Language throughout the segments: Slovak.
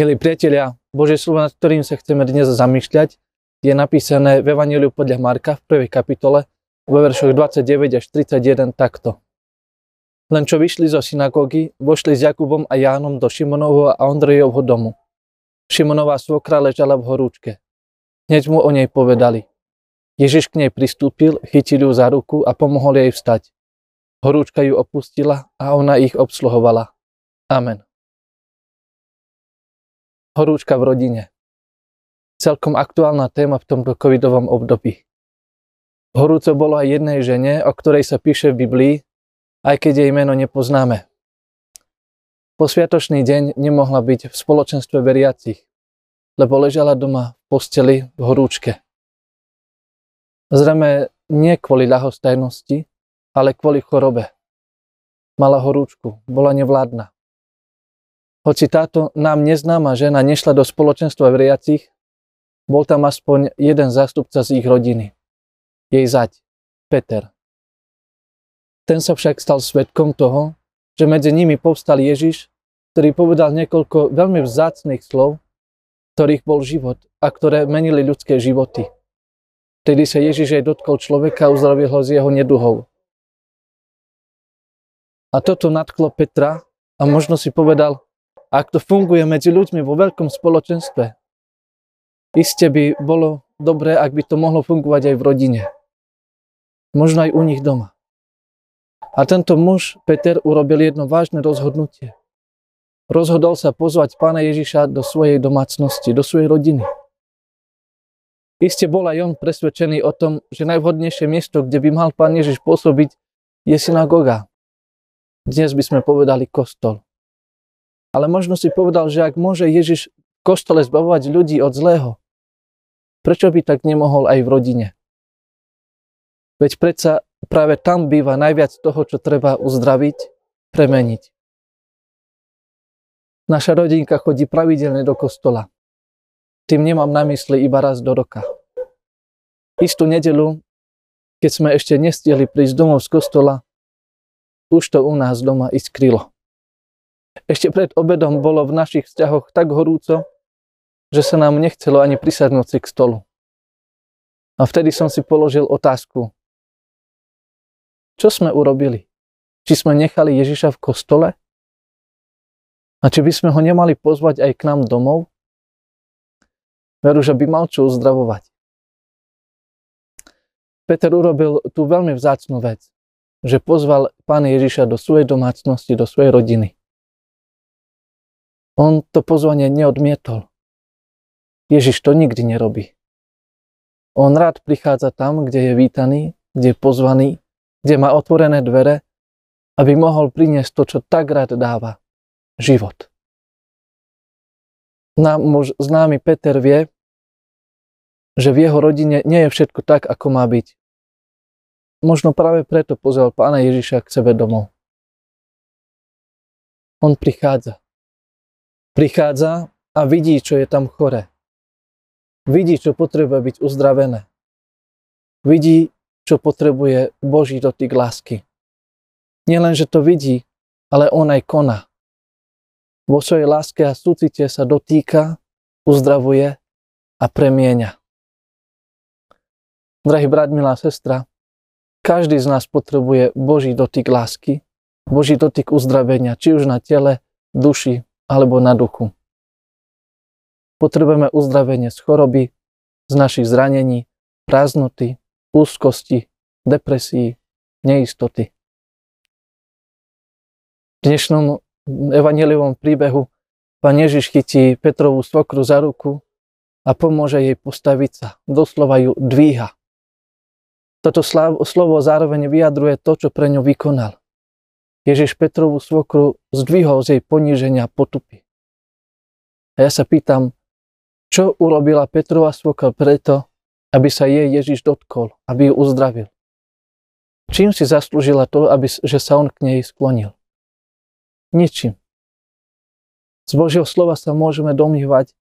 Milí priatelia, Božie slovo, nad ktorým sa chceme dnes zamýšľať, je napísané v Evangeliu podľa Marka v 1. kapitole vo veršoch 29 až 31 takto. Len čo vyšli zo synagógy, vošli s Jakubom a Jánom do Šimonovho a Ondrejovho domu. Šimonová svokra ležala v horúčke. Hneď mu o nej povedali. Ježiš k nej pristúpil, chytil ju za ruku a pomohol jej vstať. Horúčka ju opustila a ona ich obsluhovala. Amen horúčka v rodine. Celkom aktuálna téma v tomto covidovom období. Horúco bolo aj jednej žene, o ktorej sa píše v Biblii, aj keď jej meno nepoznáme. Po sviatočný deň nemohla byť v spoločenstve veriacich, lebo ležala doma v posteli v horúčke. Zrejme nie kvôli ľahostajnosti, ale kvôli chorobe. Mala horúčku, bola nevládna. Hoci táto nám neznáma žena nešla do spoločenstva veriacich, bol tam aspoň jeden zástupca z ich rodiny. Jej zať, Peter. Ten sa však stal svetkom toho, že medzi nimi povstal Ježiš, ktorý povedal niekoľko veľmi vzácných slov, ktorých bol život a ktoré menili ľudské životy. Vtedy sa Ježiš aj dotkol človeka a uzdravil ho z jeho neduhov. A toto nadklo Petra a možno si povedal, ak to funguje medzi ľuďmi vo veľkom spoločenstve, iste by bolo dobré, ak by to mohlo fungovať aj v rodine. Možno aj u nich doma. A tento muž, Peter, urobil jedno vážne rozhodnutie. Rozhodol sa pozvať pána Ježiša do svojej domácnosti, do svojej rodiny. Iste bol aj on presvedčený o tom, že najvhodnejšie miesto, kde by mal pán Ježiš pôsobiť, je synagoga. Dnes by sme povedali kostol. Ale možno si povedal, že ak môže Ježiš v kostole zbavovať ľudí od zlého, prečo by tak nemohol aj v rodine? Veď predsa práve tam býva najviac toho, čo treba uzdraviť, premeniť. Naša rodinka chodí pravidelne do kostola. Tým nemám na mysli iba raz do roka. Istú nedelu, keď sme ešte nestihli prísť domov z kostola, už to u nás doma iskrylo. Ešte pred obedom bolo v našich vzťahoch tak horúco, že sa nám nechcelo ani prisadnúť si k stolu. A vtedy som si položil otázku. Čo sme urobili? Či sme nechali Ježiša v kostole? A či by sme ho nemali pozvať aj k nám domov? Veru, že by mal čo uzdravovať. Peter urobil tú veľmi vzácnú vec, že pozval pána Ježiša do svojej domácnosti, do svojej rodiny. On to pozvanie neodmietol. Ježiš to nikdy nerobí. On rád prichádza tam, kde je vítaný, kde je pozvaný, kde má otvorené dvere, aby mohol priniesť to, čo tak rád dáva. Život. Nám muž známy Peter vie, že v jeho rodine nie je všetko tak, ako má byť. Možno práve preto pozval pána Ježiša k sebe domov. On prichádza. Prichádza a vidí, čo je tam chore. Vidí, čo potrebuje byť uzdravené. Vidí, čo potrebuje Boží dotyk lásky. Nielen, že to vidí, ale on aj koná. Vo svojej láske a súcite sa dotýka, uzdravuje a premieňa. Drahý brat, milá sestra, každý z nás potrebuje Boží dotyk lásky, Boží dotyk uzdravenia, či už na tele, duši alebo na duchu. Potrebujeme uzdravenie z choroby, z našich zranení, prázdnoty, úzkosti, depresí, neistoty. V dnešnom evangeliovom príbehu pán Ježiš chytí Petrovú svokru za ruku a pomôže jej postaviť sa. Doslova ju dvíha. Toto slovo zároveň vyjadruje to, čo pre ňu vykonal. Ježiš Petrovú svokru zdvihol z jej poníženia potupy. A ja sa pýtam, čo urobila Petrova svokra preto, aby sa jej Ježiš dotkol, aby ju uzdravil. Čím si zaslúžila to, aby, že sa on k nej sklonil? Ničím. Z Božieho slova sa môžeme domývať,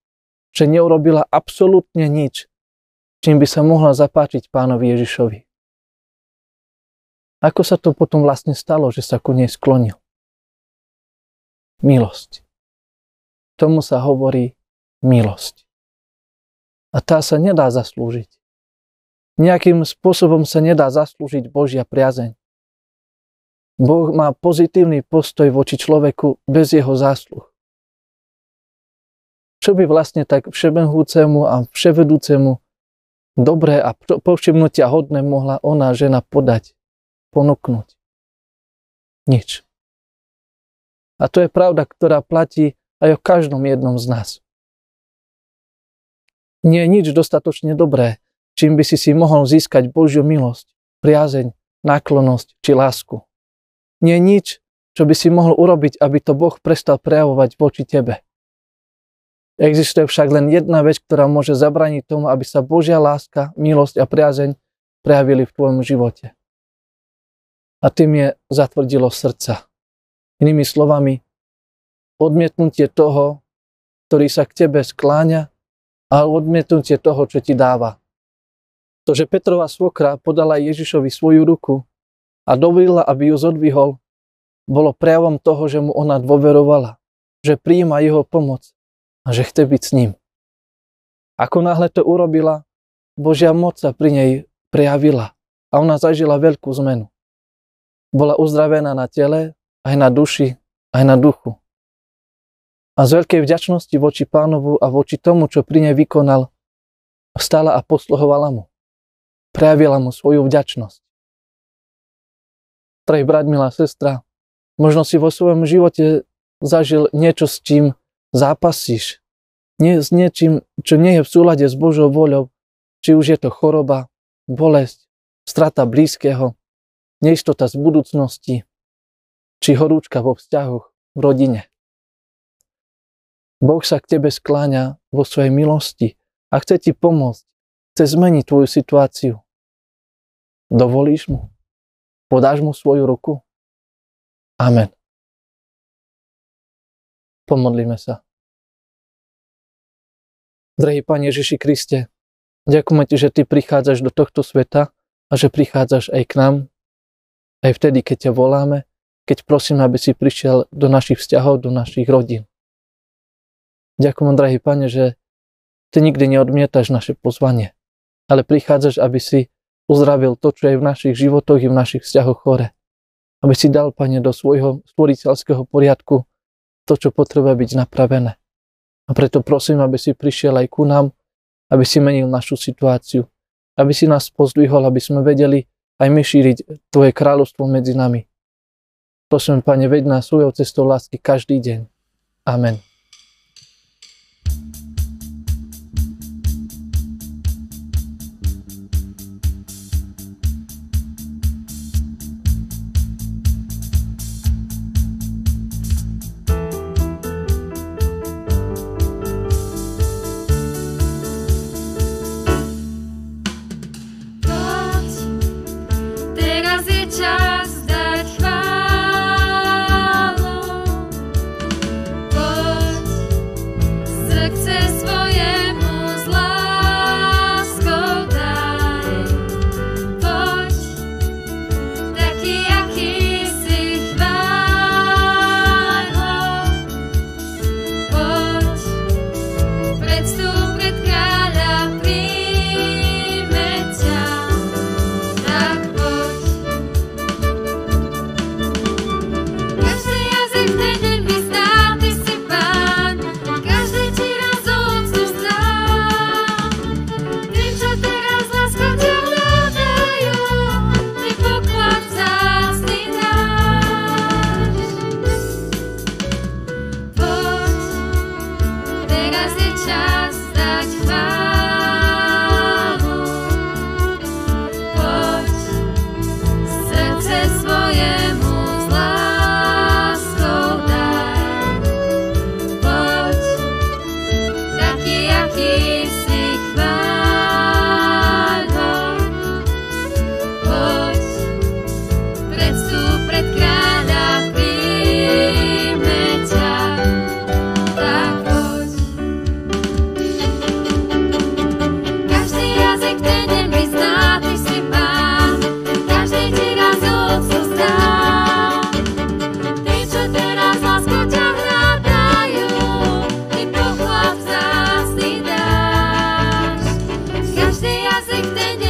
že neurobila absolútne nič, čím by sa mohla zapáčiť pánovi Ježišovi. Ako sa to potom vlastne stalo, že sa ku nej sklonil? Milosť. tomu sa hovorí milosť. A tá sa nedá zaslúžiť. Nejakým spôsobom sa nedá zaslúžiť Božia priazeň. Boh má pozitívny postoj voči človeku bez jeho zásluh. Čo by vlastne tak všebenhúcemu a vševedúcemu dobré a povšimnutia hodné mohla ona žena podať, ponúknuť? Nič. A to je pravda, ktorá platí aj o každom jednom z nás. Nie je nič dostatočne dobré, čím by si si mohol získať Božiu milosť, priazeň, náklonosť či lásku nie je nič, čo by si mohol urobiť, aby to Boh prestal prejavovať voči tebe. Existuje však len jedna vec, ktorá môže zabraniť tomu, aby sa Božia láska, milosť a priazeň prejavili v tvojom živote. A tým je zatvrdilo srdca. Inými slovami, odmietnutie toho, ktorý sa k tebe skláňa, a odmietnutie toho, čo ti dáva. To, že Petrova svokra podala Ježišovi svoju ruku, a dovolila, aby ju zodvihol, bolo prejavom toho, že mu ona dôverovala, že prijíma jeho pomoc a že chce byť s ním. Ako náhle to urobila, Božia moc sa pri nej prejavila a ona zažila veľkú zmenu. Bola uzdravená na tele, aj na duši, aj na duchu. A z veľkej vďačnosti voči pánovu a voči tomu, čo pri nej vykonal, vstala a posluhovala mu. Prejavila mu svoju vďačnosť. Drahý brat, milá sestra, možno si vo svojom živote zažil niečo, s čím zápasíš. Nie, s niečím, čo nie je v súlade s Božou voľou. Či už je to choroba, bolesť, strata blízkeho, neistota z budúcnosti, či horúčka vo vzťahoch, v rodine. Boh sa k tebe skláňa vo svojej milosti a chce ti pomôcť, chce zmeniť tvoju situáciu. Dovolíš mu? Podáš mu svoju ruku? Amen. Pomodlíme sa. Drahý Pane Ježiši Kriste, ďakujeme Ti, že Ty prichádzaš do tohto sveta a že prichádzaš aj k nám, aj vtedy, keď ťa voláme, keď prosíme, aby si prišiel do našich vzťahov, do našich rodín. Ďakujem, drahý Pane, že Ty nikdy neodmietaš naše pozvanie, ale prichádzaš, aby si uzdravil to, čo je v našich životoch i v našich vzťahoch chore. Aby si dal, Pane, do svojho stvoriteľského poriadku to, čo potrebuje byť napravené. A preto prosím, aby si prišiel aj ku nám, aby si menil našu situáciu, aby si nás pozdvihol, aby sme vedeli aj my šíriť Tvoje kráľovstvo medzi nami. Prosím, Pane, veď nás svojou cestou lásky každý deň. Amen. child. fazem entender.